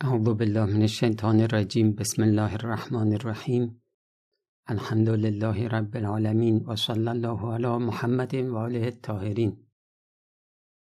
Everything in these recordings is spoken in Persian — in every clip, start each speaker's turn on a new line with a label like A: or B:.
A: اعوذ بالله من الشیطان الرجیم. بسم الله الرحمن الرحیم. الحمد لله رب العالمین و صلی الله علی محمد و آله الطاهرین.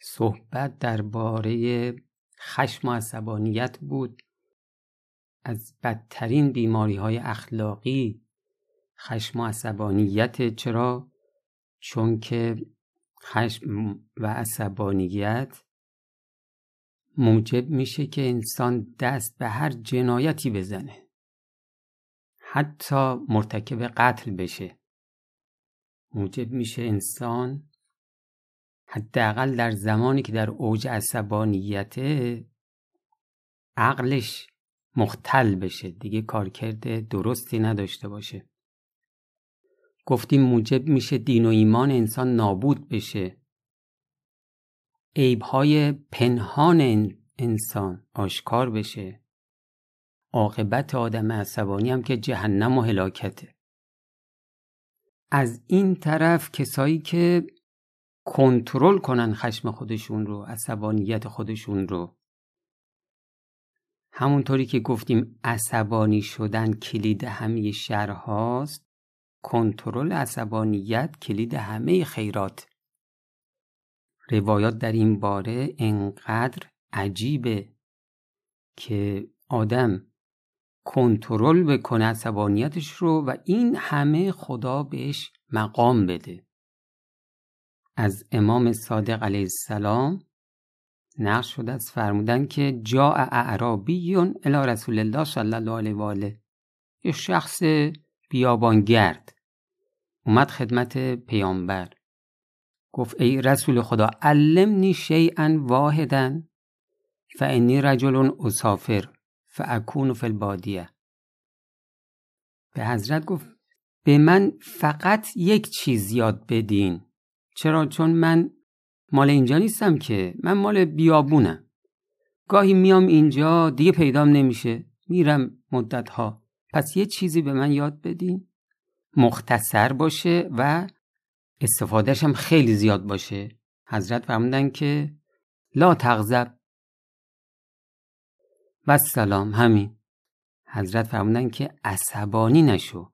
A: صحبت درباره خشم و عصبانیت بود. از بدترین بیماری های اخلاقی خشم و عصبانیت. چرا؟ چون که خشم و عصبانیت موجب میشه که انسان دست به هر جنایتی بزنه. حتی مرتکب قتل بشه. موجب میشه انسان حداقل در زمانی که در اوج عصبانیته عقلش مختل بشه. دیگه کارکرد درستی نداشته باشه. گفتیم موجب میشه دین و ایمان انسان نابود بشه. عیبهای پنهان انسان آشکار بشه. عاقبت آدم عصبانی هم که جهنم و هلاکته. از این طرف کسایی که کنترل کنن خشم خودشون رو عصبانیت خودشون رو. همونطوری که گفتیم عصبانی شدن کلید همه شر هاست کنترل عصبانیت کلید همه خیرات. روایات در این باره انقدر عجیبه که آدم کنترل بکنه عصبانیتش رو و این همه خدا بهش مقام بده. از امام صادق علیه السلام نقل شده از فرمودن که جا اعرابیون الی رسول الله صلی الله علیه و آله. یه شخص بیابانگرد. اومد خدمت پیامبر. گفت ای رسول خدا علمنی شیئا واحدا فانی رجل اسافر فاکون فی البادیه. به حضرت گفت به من فقط یک چیز یاد بدین. چرا؟ چون من مال اینجا نیستم که من مال بیابونم. گاهی میام اینجا دیگه پیدام نمیشه. میرم مدت ها پس یه چیزی به من یاد بدین. مختصر باشه و استفادهش هم خیلی زیاد باشه. حضرت فرمودن که لا تغذب و سلام همین. حضرت فرمودن که عصبانی نشو.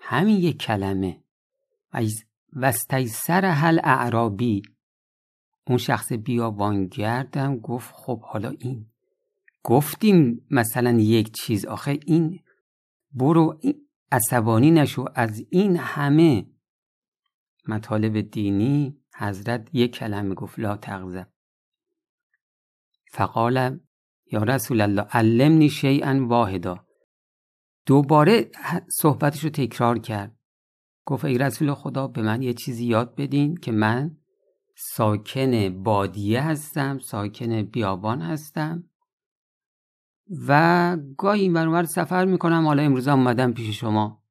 A: همین یک کلمه. و سر حل اعرابی اون شخص بیابانگردم گفت خب حالا این. گفتیم مثلا یک چیز آخه این برو عصبانی نشو. از این همه مطالب دینی حضرت یک کلمه گفت لا تغضب فقال یا رسول الله علمنی شیئا واحدا. دوباره صحبتش رو تکرار کرد. گفت ای رسول خدا به من یه چیزی یاد بدین که من ساکن بادیه هستم ساکن بیابان هستم و گاهی این سفر می‌کنم. حالا امروز اومدم پیش شما.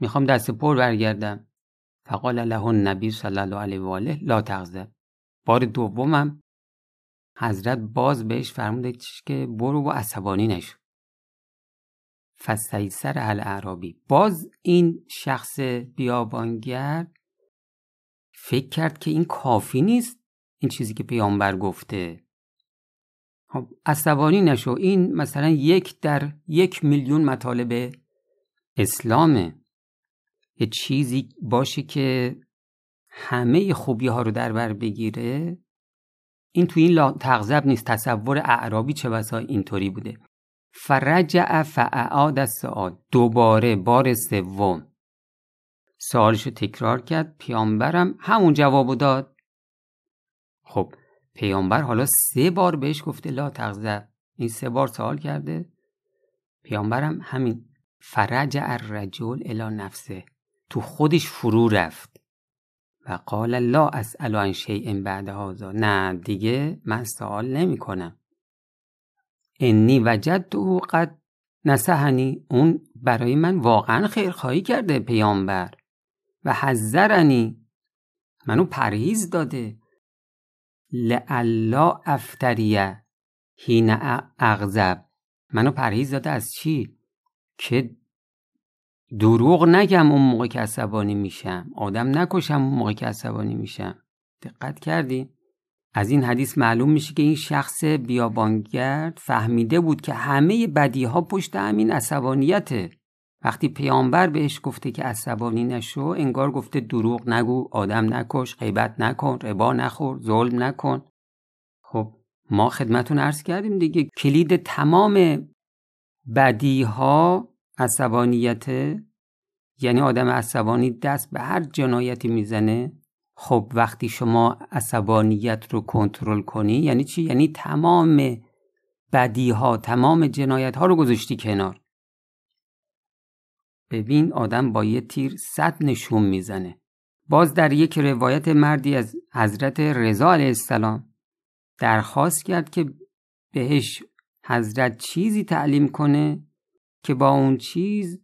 A: می‌خوام دست پر برگردم. فقال له النبی صلی الله علیه و آله لا تغضب بار دومم حضرت باز بهش فرموده که برو و عصبانی نشو. فستیسر هل اعرابی باز این شخص بیابانگرد فکر کرد که این کافی نیست این چیزی که پیامبر گفته. خب عصبانی نشو. این مثلا یک در یک میلیون مطالب اسلامه. یه چیزی باشه که همه خوبی ها رو در بر بگیره این تو این تغذب نیست. تصور اعرابی چه بسا اینطوری بوده. فرجع فعاد سوال دوباره بار سوم. سوالش رو تکرار کرد. پیامبرم همون جوابو داد. خب پیامبر حالا سه بار بهش گفته لا تغذب این سه بار سوال کرده. پیامبرم همین. فرجع الرجل الی نفسه. تو خودش فرو رفت. و قال لا اسأل عن شیء بعد هذا. نه دیگه من سوال نمی کنم انی وجدته قد نصحنی. اون برای من واقعا خیرخواهی کرده پیامبر. و حذرنی. منو پرهیز داده. لعلا افتریه. هین اغذب منو پرهیز داده از چی؟ که دروغ نگم اون موقع که عصبانی میشم. آدم نکشم اون موقع که عصبانی میشم. دقت کردی؟ از این حدیث معلوم میشه که این شخص بیابانگرد فهمیده بود که همه بدی ها پشت همین عصبانیته. وقتی پیامبر بهش گفته که عصبانی نشو انگار گفته دروغ نگو آدم نکش غیبت نکن ربا نخور ظلم نکن. خب ما خدمتون عرض کردیم دیگه. کلید تمام بدی ها عصبانیت یعنی آدم عصبانی دست به هر جنایتی می‌زنه. خب وقتی شما عصبانیت رو کنترل کنی یعنی چی؟ یعنی تمام بدی ها تمام جنایت ها رو گذاشتی کنار. ببین آدم با یه تیر صد نشون می‌زنه. باز در یک روایت مردی از حضرت رضا علیه السلام درخواست کرد که بهش حضرت چیزی تعلیم کنه که با اون چیز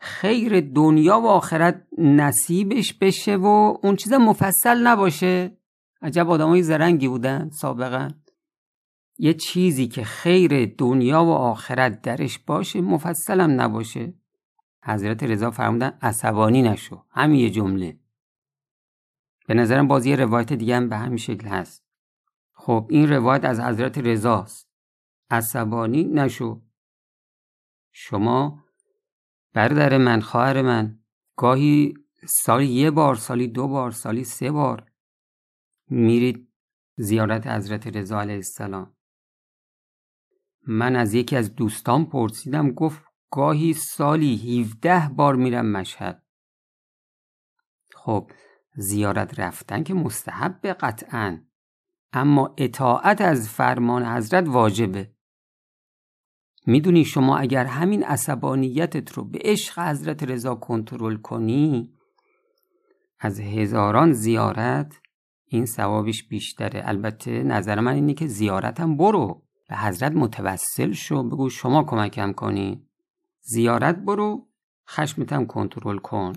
A: خیر دنیا و آخرت نصیبش بشه و اون چیز مفصل نباشه. عجب آدمای زرنگی بودن سابقا. یه چیزی که خیر دنیا و آخرت درش باشه مفصلم نباشه. حضرت رضا فرمودن عصبانی نشو. همین یه جمله. به نظرم بازی یه روایت دیگه هم به همین شکل هست. خب این روایت از حضرت رضاست. عصبانی نشو. شما برادر من خواهر من گاهی سالی یه بار سالی دو بار سالی سه بار میرید زیارت حضرت رضا علیه السلام. من از یکی از دوستان پرسیدم گفت گاهی سالی 17 بار میرم مشهد. خب زیارت رفتن که مستحب قطعا اما اطاعت از فرمان حضرت واجبه. می‌دونی شما اگر همین عصبانیتت رو به عشق حضرت رضا کنترل کنی از هزاران زیارت این ثوابش بیشتره. البته نظر من اینه که زیارتم برو. به حضرت متوسل شو. بگو شما کمکم کنی. زیارت برو. خشمتم کنترل کن.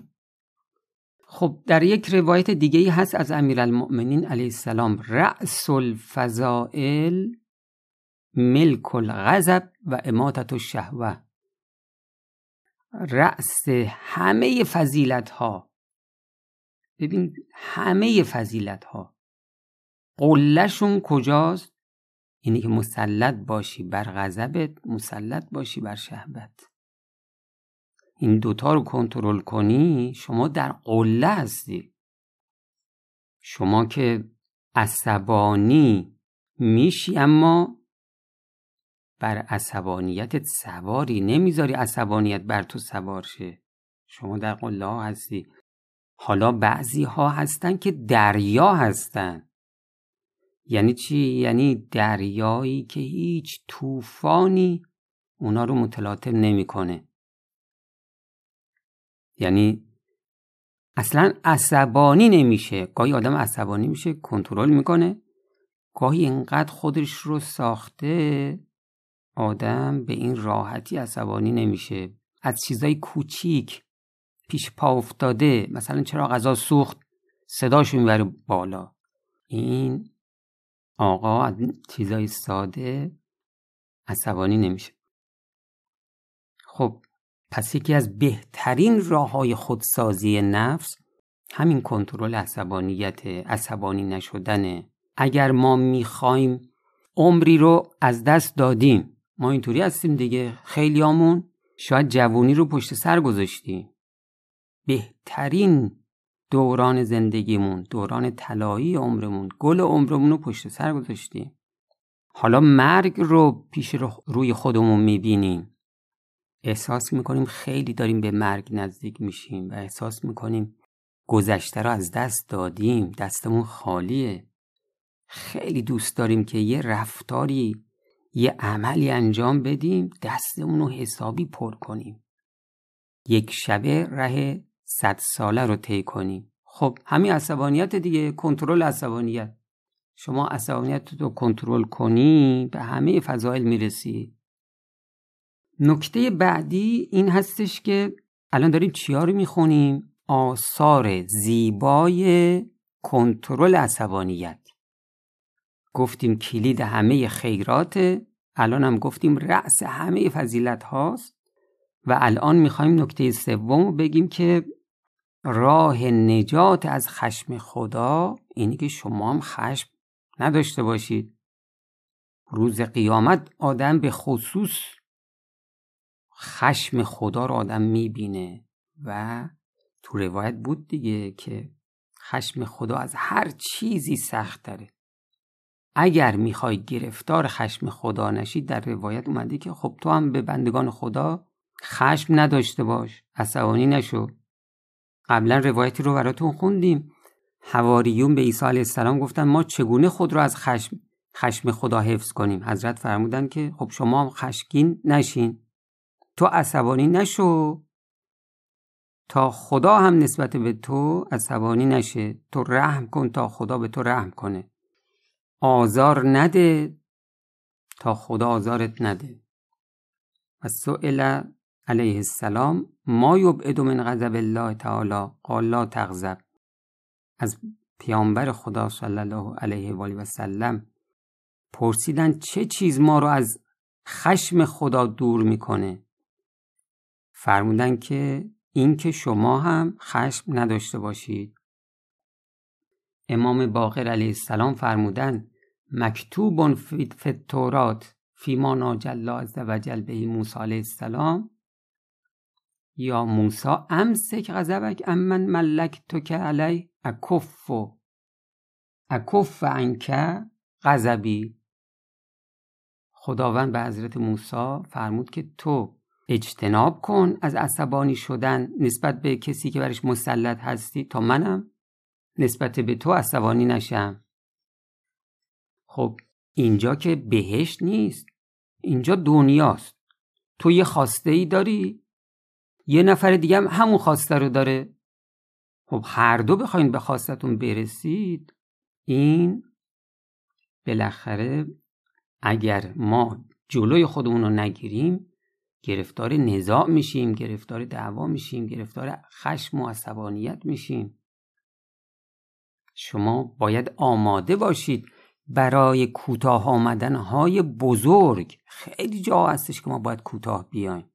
A: خب در یک روایت دیگه ای هست از امیرالمؤمنین علیه السلام. رأس الفضائل ملک الغضب و اماتت الشهوه رأس همه فضیلت ها ببین همه فضیلت ها قلشون کجاست؟ اینی که مسلط باشی بر غضبت مسلط باشی بر شهوت. این دوتا رو کنترل کنی شما در قله هستی. شما که عصبانی میشی اما بر عصبانیتت سواری نمی‌ذاری عصبانیت بر تو سوار شه. شما در قله ها هستی. حالا بعضی ها هستن که دریا هستن. یعنی چی؟ یعنی دریایی که هیچ طوفانی اونا رو متلاطم نمی‌کنه. یعنی اصلا عصبانی نمیشه. گاهی آدم عصبانی میشه کنترل می‌کنه. گاهی اینقدر خودش رو ساخته آدم به این راحتی عصبانی نمیشه. از چیزای کوچیک پیش پا افتاده مثلا چرا غذا سوخت صداشو می‌بره بالا. این آقا از چیزای ساده عصبانی نمیشه. خب پس یکی از بهترین راه های خودسازی نفس همین کنترل عصبانیت عصبانی نشدنه. اگر ما می‌خوایم عمری رو از دست دادیم ما اینطوری هستیم دیگه. خیلیامون شاید جوونی رو پشت سر گذاشتیم بهترین دوران زندگیمون دوران طلایی عمرمون گل عمرمون رو پشت سر گذاشتیم حالا مرگ رو پیش روی خودمون می‌بینیم. احساس می‌کنیم خیلی داریم به مرگ نزدیک میشیم و احساس می‌کنیم گذشته رو از دست دادیم دستمون خالیه. خیلی دوست داریم که یه رفتاری یه عملی انجام بدیم دستمون رو حسابی پر کنیم. یک شبه ره صد ساله رو طی کنیم. خب همین عصبانیت دیگه کنترل عصبانیت. شما عصبانیت رو کنترل کنی به همه فضایل می‌رسی. نکته بعدی این هستش که الان داریم چیا رو می‌خونیم؟ آثار زیبای کنترل عصبانیت. گفتیم کلید همه خیرات الان هم گفتیم رأس همه فضیلت هاست و الان می‌خوایم نکته سوم بگیم که راه نجات از خشم خدا اینی که شما هم خشم نداشته باشید. روز قیامت آدم به خصوص خشم خدا رو آدم می‌بینه و تو روایت بود دیگه که خشم خدا از هر چیزی سخت داره اگر می‌خوای گرفتار خشم خدا نشید در روایت اومده که خب تو هم به بندگان خدا خشم نداشته باش عصبانی نشو. قبلا روایتی رو براتون خوندیم. حواریون به عیسی علیه السلام گفتن ما چگونه خود رو از خشم خشم خدا حفظ کنیم؟ حضرت فرمودن که خب شما خشکین نشین. تو عصبانی نشو. تا خدا هم نسبت به تو عصبانی نشه. تو رحم کن تا خدا به تو رحم کنه. آزار نده تا خدا آزارت نده. و سئل علیه السلام ما یبعد من غضب الله تعالی قال لا تغضب. از پیامبر خدا صلی الله علیه و آله و سلم پرسیدن چه چیز ما رو از خشم خدا دور می‌کنه؟ فرمودن که اینکه شما هم خشم نداشته باشید. امام باقر علیه السلام فرمودن مکتوب فی التورات فیما ناجل الله عز وجل به موسی علیه السلام؟ یا موسی امسک غضبک امن ملک تو که علی اکف اکف انکه غضبی؟ خداوند به حضرت موسی فرمود که تو اجتناب کن از عصبانی شدن نسبت به کسی که برش مسلط هستی تا منم. نسبت به تو عصبانی نشم. خب اینجا که بهشت نیست اینجا دنیاست. تو یه خواسته ای داری؟ یه نفر دیگه هم همون خواسته رو داره. خب هر دو بخواین به خواستتون برسید این بالاخره اگر ما جلوی خودمون رو نگیریم گرفتار نزاع میشیم گرفتار دعوا میشیم گرفتار خشم و عصبانیت میشیم. شما باید آماده باشید برای کوتاه آمدن های بزرگ. خیلی جا هستش که ما باید کوتاه بیایم.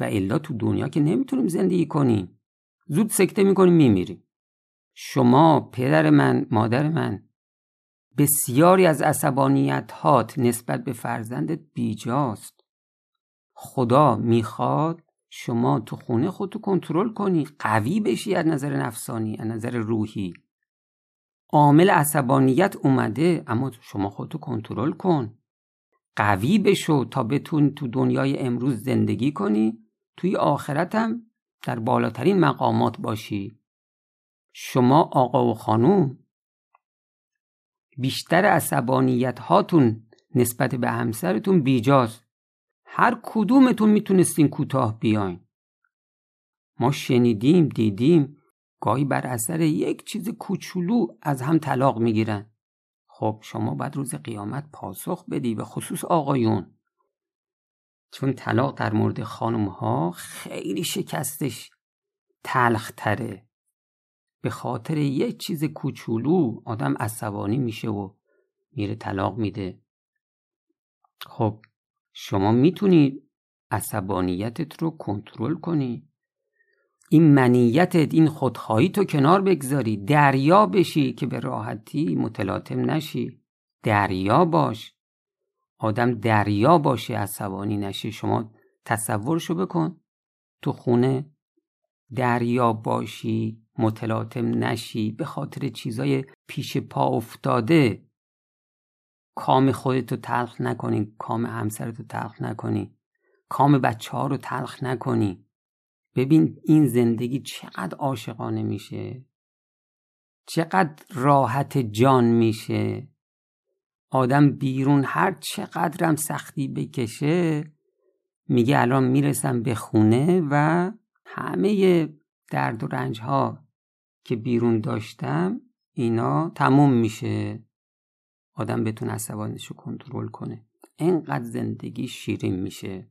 A: و الا تو دنیا که نمی‌تونیم زندگی کنیم. زود سکته می‌کنیم میمیریم. شما پدر من مادر من بسیاری از عصبانیت هات نسبت به فرزندت بیجاست. خدا می‌خواد شما تو خونه خودتو کنترل کنی قوی بشی از نظر نفسانی از نظر روحی. عامل عصبانیت اومده اما شما خودتو کنترل کن. قوی بشو تا بتون تو دنیای امروز زندگی کنی. توی آخرت هم در بالاترین مقامات باشی. شما آقا و خانوم. بیشتر عصبانیت هاتون نسبت به همسرتون بیجاست. هر کدومتون می‌تونستین کوتاه بیاین. ما شنیدیم دیدیم. گاهی بر اثر یک چیز کوچولو از هم طلاق می‌گیرن. خب شما باید روز قیامت پاسخ بدی به خصوص آقایون. چون طلاق در مورد خانم ها خیلی شکستش تلخ تره به خاطر یک چیز کوچولو آدم عصبانی میشه و میره طلاق میده. خب شما می‌تونید عصبانیتت رو کنترل کنی. این منیتت این خودخواهی تو کنار بگذاری. دریا بشی که به راحتی متلاطم نشی. دریا باش. آدم دریا باشه عصبانی نشه شما تصورشو بکن. تو خونه دریا باشی متلاطم نشی. به خاطر چیزای پیش پا افتاده. کام خودتو تلخ نکنی. کام همسرتو تلخ نکنی. کام بچه ها رو تلخ نکنی. ببین این زندگی چقدر عاشقانه میشه. چقدر راحت جان میشه. آدم بیرون هر چقدرم سختی بکشه میگه الان می‌رسم به خونه و همه درد و رنج ها که بیرون داشتم اینا تموم میشه. آدم بتونه عصبانیش رو کنترل کنه. اینقدر زندگی شیرین میشه.